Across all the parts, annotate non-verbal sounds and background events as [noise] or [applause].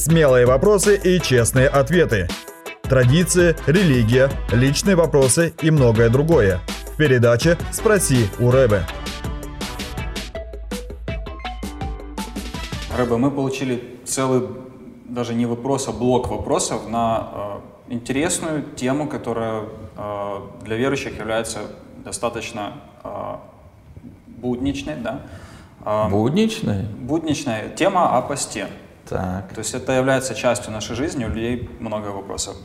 Смелые вопросы и честные ответы. Традиции, религия, личные вопросы и многое другое. В передаче «Спроси у Рэбе». Рэбе, мы получили целый, даже не вопрос, а блок вопросов на э, интересную тему, которая э, для верующих является достаточно э, будничной, да? Э, будничной? Будничная тема о посте. Так. То есть это является частью нашей жизни, у людей много вопросов.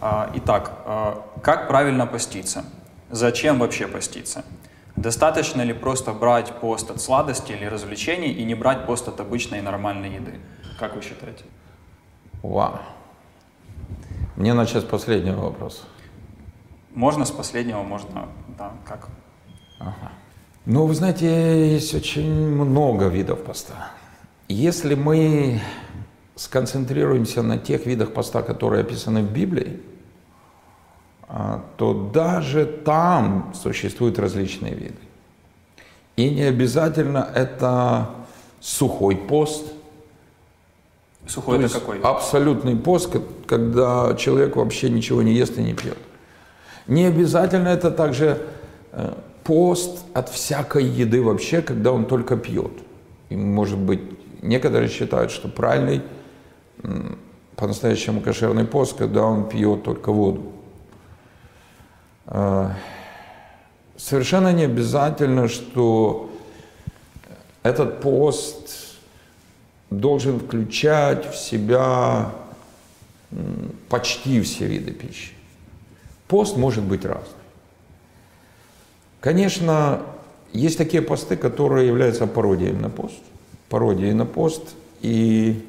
А, итак, а, как правильно поститься? Зачем вообще поститься? Достаточно ли просто брать пост от сладости или развлечений и не брать пост от обычной и нормальной еды? Как вы считаете? Вау. Мне начать с последнего вопроса. Можно с последнего, можно, да, как? Ага. Ну, вы знаете, есть очень много видов поста. Если мы сконцентрируемся на тех видах поста, которые описаны в Библии, а, то даже там существуют различные виды. И не обязательно это сухой пост. Сухой то это какой? Абсолютный пост, когда человек вообще ничего не ест и не пьет. Не обязательно это также э, пост от всякой еды вообще, когда он только пьет. И может быть Некоторые считают, что правильный, по-настоящему кошерный пост, когда он пьет только воду. А, совершенно не обязательно, что этот пост должен включать в себя почти все виды пищи. Пост может быть разный. Конечно, есть такие посты, которые являются пародией на пост пародией на пост и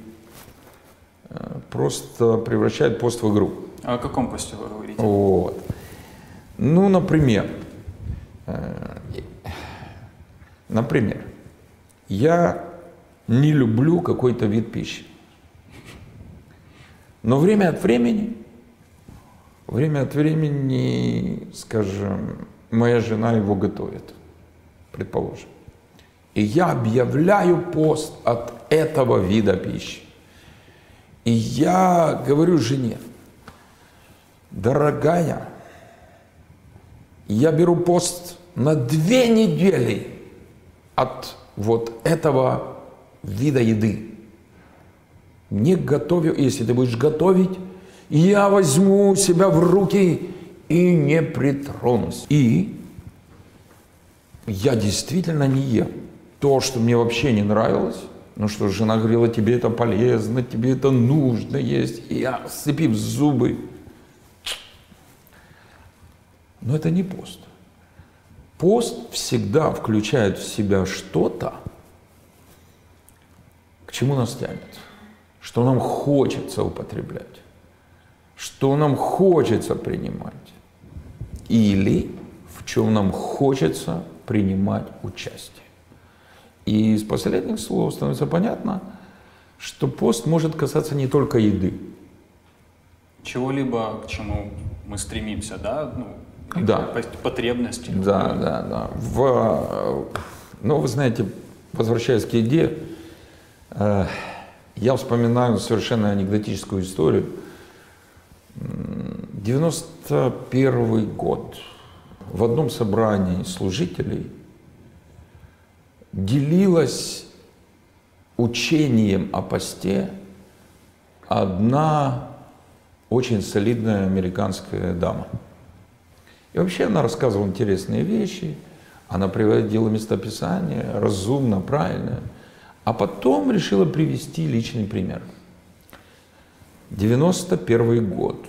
просто превращает пост в игру. А о каком посте вы говорите? Вот. Ну, например, э, например, я не люблю какой-то вид пищи. Но время от времени, время от времени, скажем, моя жена его готовит, предположим. И я объявляю пост от этого вида пищи. И я говорю жене, дорогая, я беру пост на две недели от вот этого вида еды. Не готовю, если ты будешь готовить, я возьму себя в руки и не притронусь. И я действительно не ем то, что мне вообще не нравилось, ну что, жена говорила, тебе это полезно, тебе это нужно есть. И я, сцепив зубы, но это не пост. Пост всегда включает в себя что-то, к чему нас тянет, что нам хочется употреблять, что нам хочется принимать, или в чем нам хочется принимать участие. И из последних слов становится понятно, что пост может касаться не только еды. Чего-либо, к чему мы стремимся, да? Ну, да. Потребности. Да, да, да. В, ну, вы знаете, возвращаясь к еде, э, я вспоминаю совершенно анекдотическую историю. 91 год. В одном собрании служителей – делилась учением о посте одна очень солидная американская дама. И вообще она рассказывала интересные вещи, она приводила местописание, разумно, правильно, а потом решила привести личный пример. 91 год.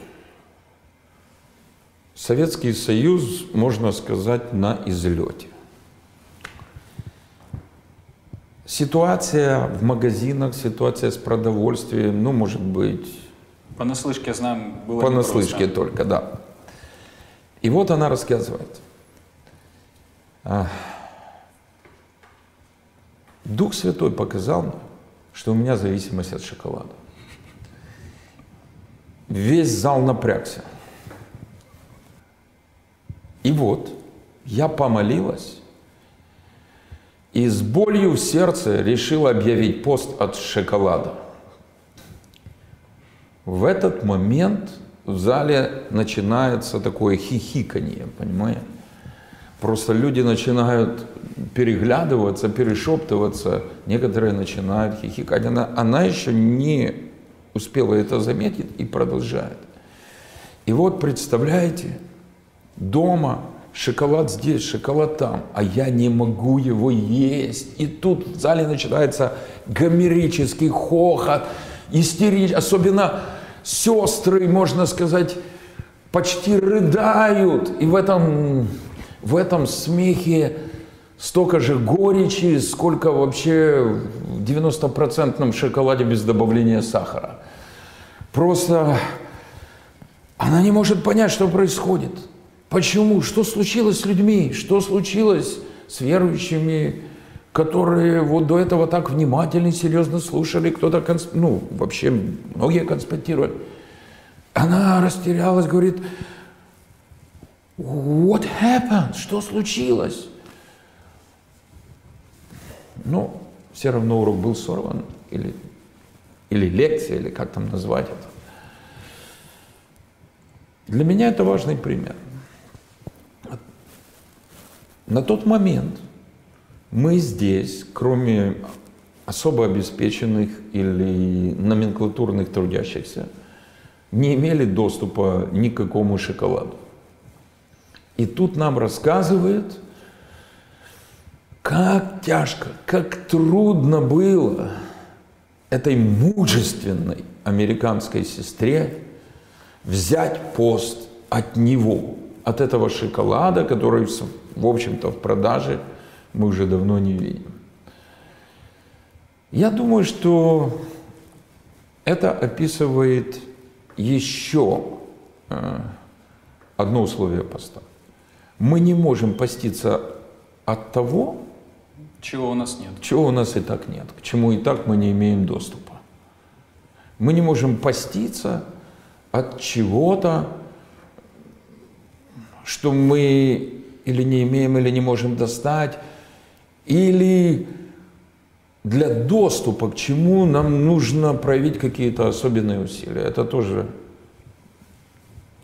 Советский Союз, можно сказать, на излете. Ситуация в магазинах, ситуация с продовольствием, ну, может быть... Понаслышке знаем, было Понаслышке только, да. И вот она рассказывает. Дух Святой показал мне, что у меня зависимость от шоколада. Весь зал напрягся. И вот я помолилась, и с болью в сердце решил объявить пост от шоколада. В этот момент в зале начинается такое хихиканье, понимаете? Просто люди начинают переглядываться, перешептываться, некоторые начинают хихикать. Она, она еще не успела это заметить и продолжает. И вот представляете, дома шоколад здесь, шоколад там, а я не могу его есть. И тут в зале начинается гомерический хохот, истерич, особенно сестры, можно сказать, почти рыдают. И в этом, в этом смехе столько же горечи, сколько вообще в 90% шоколаде без добавления сахара. Просто она не может понять, что происходит. Почему? Что случилось с людьми? Что случилось с верующими, которые вот до этого так внимательно и серьезно слушали, кто-то, консп... ну, вообще многие конспектировали. Она растерялась, говорит, what happened? Что случилось? Ну, все равно урок был сорван, или, или лекция, или как там назвать это. Для меня это важный пример. На тот момент мы здесь, кроме особо обеспеченных или номенклатурных трудящихся, не имели доступа ни к какому шоколаду. И тут нам рассказывают, как тяжко, как трудно было этой мужественной американской сестре взять пост от него, от этого шоколада, который, в общем-то, в продаже мы уже давно не видим. Я думаю, что это описывает еще э, одно условие поста. Мы не можем поститься от того, чего у нас нет. Чего у нас и так нет, к чему и так мы не имеем доступа. Мы не можем поститься от чего-то, что мы или не имеем, или не можем достать, или для доступа к чему нам нужно проявить какие-то особенные усилия. Это тоже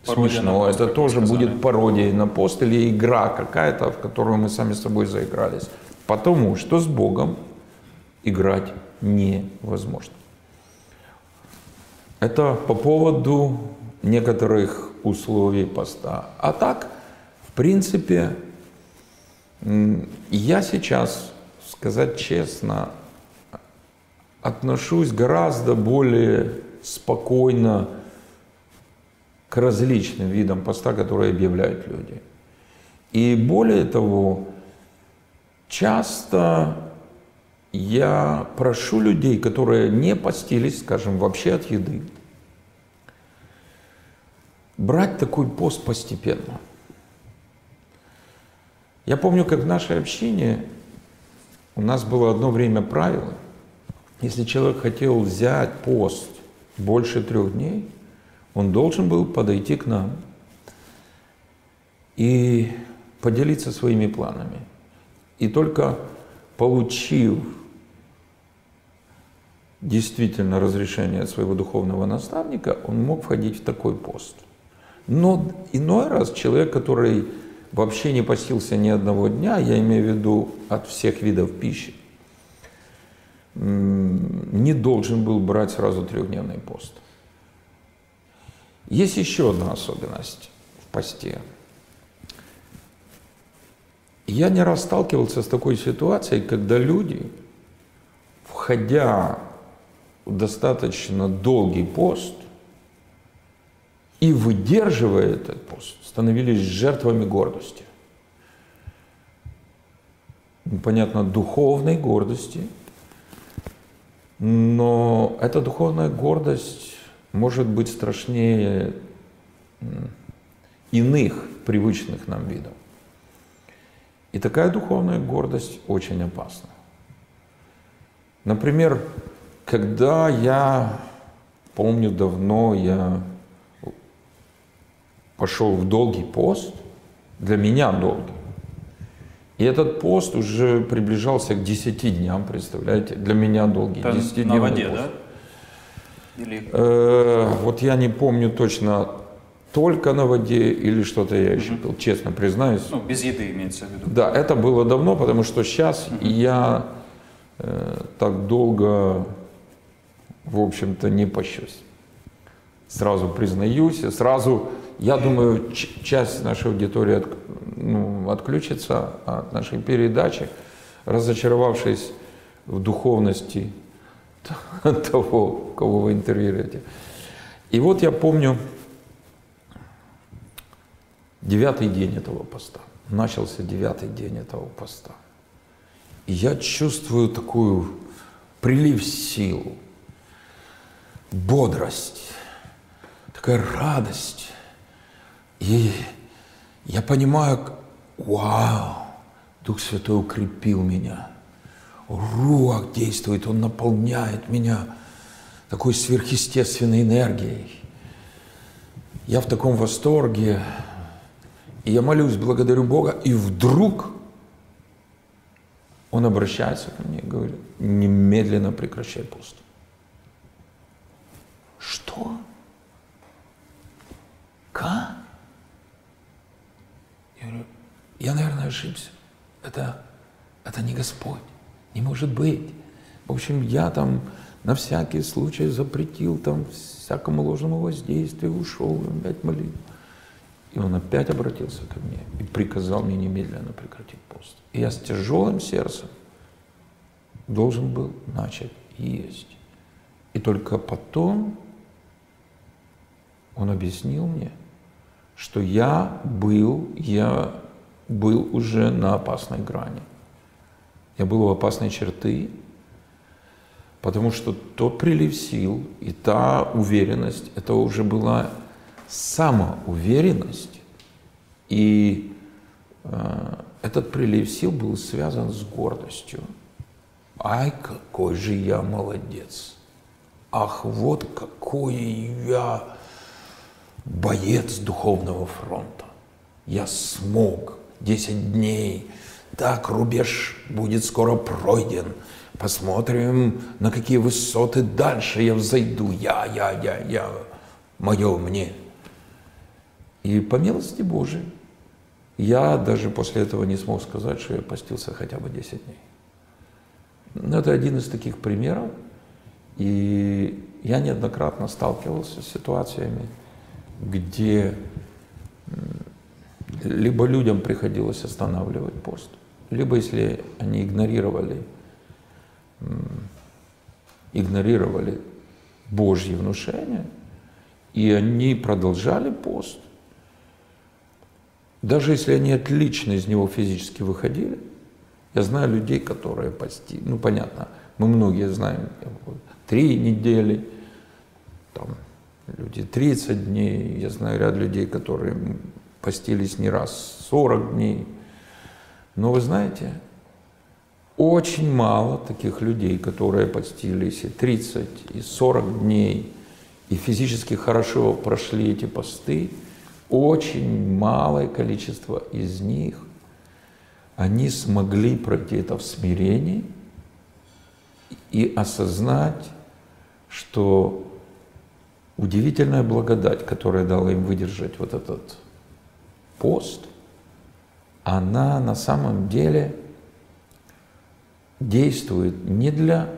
пародия смешно. Пост, это тоже будет пародией на пост или игра какая-то, в которую мы сами с собой заигрались. Потому что с Богом играть невозможно. Это по поводу некоторых условий поста. А так, в принципе, я сейчас, сказать честно, отношусь гораздо более спокойно к различным видам поста, которые объявляют люди. И более того, часто я прошу людей, которые не постились, скажем, вообще от еды, брать такой пост постепенно. Я помню, как в нашей общине у нас было одно время правило, если человек хотел взять пост больше трех дней, он должен был подойти к нам и поделиться своими планами. И только получив действительно разрешение от своего духовного наставника, он мог входить в такой пост. Но иной раз человек, который вообще не постился ни одного дня, я имею в виду от всех видов пищи, не должен был брать сразу трехдневный пост. Есть еще одна особенность в посте. Я не раз сталкивался с такой ситуацией, когда люди, входя в достаточно долгий пост и выдерживая этот пост, становились жертвами гордости. Ну, понятно, духовной гордости, но эта духовная гордость может быть страшнее иных привычных нам видов. И такая духовная гордость очень опасна. Например, когда я, помню давно, я пошел в долгий пост, для меня долгий, и этот пост уже приближался к 10 дням, представляете? Для меня долгий. Это на воде, пост. да? Или Э, вот я не помню точно, только на воде или что-то я еще пил, честно признаюсь. ну, без еды имеется в виду? Да, это было давно, потому что сейчас я э, так долго, в общем-то, не пощусь. Сразу признаюсь, сразу, я думаю, часть нашей аудитории от- ну, отключится от нашей передачи, разочаровавшись в духовности [laughs] того, кого вы интервьюируете. И вот я помню, девятый день этого поста. Начался девятый день этого поста. И я чувствую такую прилив сил, бодрость, такая радость. И я понимаю, вау, Дух Святой укрепил меня. Руах действует, Он наполняет меня такой сверхъестественной энергией. Я в таком восторге. И я молюсь, благодарю Бога, и вдруг он обращается ко мне и говорит, немедленно прекращай пост. Что? Как? Я говорю, я, наверное, ошибся. Это, это не Господь. Не может быть. В общем, я там на всякий случай запретил там всякому ложному воздействию, ушел, опять молил. И он опять обратился ко мне и приказал мне немедленно прекратить пост. И я с тяжелым сердцем должен был начать есть. И только потом он объяснил мне, что я был, я был уже на опасной грани. Я был у опасной черты, потому что тот прилив сил и та уверенность, это уже была самоуверенность. И э, этот прилив сил был связан с гордостью. Ай, какой же я молодец! Ах, вот какой я боец духовного фронта. Я смог 10 дней. Так, рубеж будет скоро пройден. Посмотрим, на какие высоты дальше я взойду. Я, я, я, я. Мое мне. И по милости Божией, я даже после этого не смог сказать, что я постился хотя бы 10 дней. Но это один из таких примеров. И я неоднократно сталкивался с ситуациями, где либо людям приходилось останавливать пост, либо если они игнорировали, игнорировали Божье внушение, и они продолжали пост, даже если они отлично из него физически выходили, я знаю людей, которые пости, ну понятно, мы многие знаем, три недели, там, люди 30 дней, я знаю ряд людей, которые постились не раз 40 дней. Но вы знаете, очень мало таких людей, которые постились и 30, и 40 дней, и физически хорошо прошли эти посты, очень малое количество из них, они смогли пройти это в смирении и осознать, что удивительная благодать, которая дала им выдержать вот этот пост, она на самом деле действует не для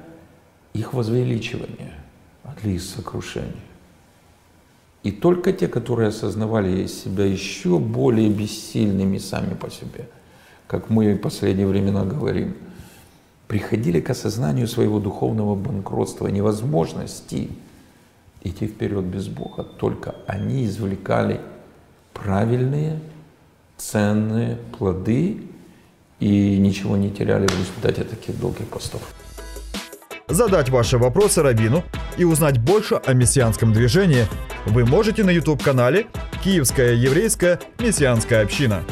их возвеличивания, а для их сокрушения. И только те, которые осознавали себя еще более бессильными сами по себе, как мы в последние времена говорим, приходили к осознанию своего духовного банкротства, невозможности идти вперед без Бога. Только они извлекали правильные, ценные плоды и ничего не теряли в результате таких долгих постов. Задать ваши вопросы Равину и узнать больше о мессианском движении вы можете на YouTube-канале «Киевская еврейская мессианская община».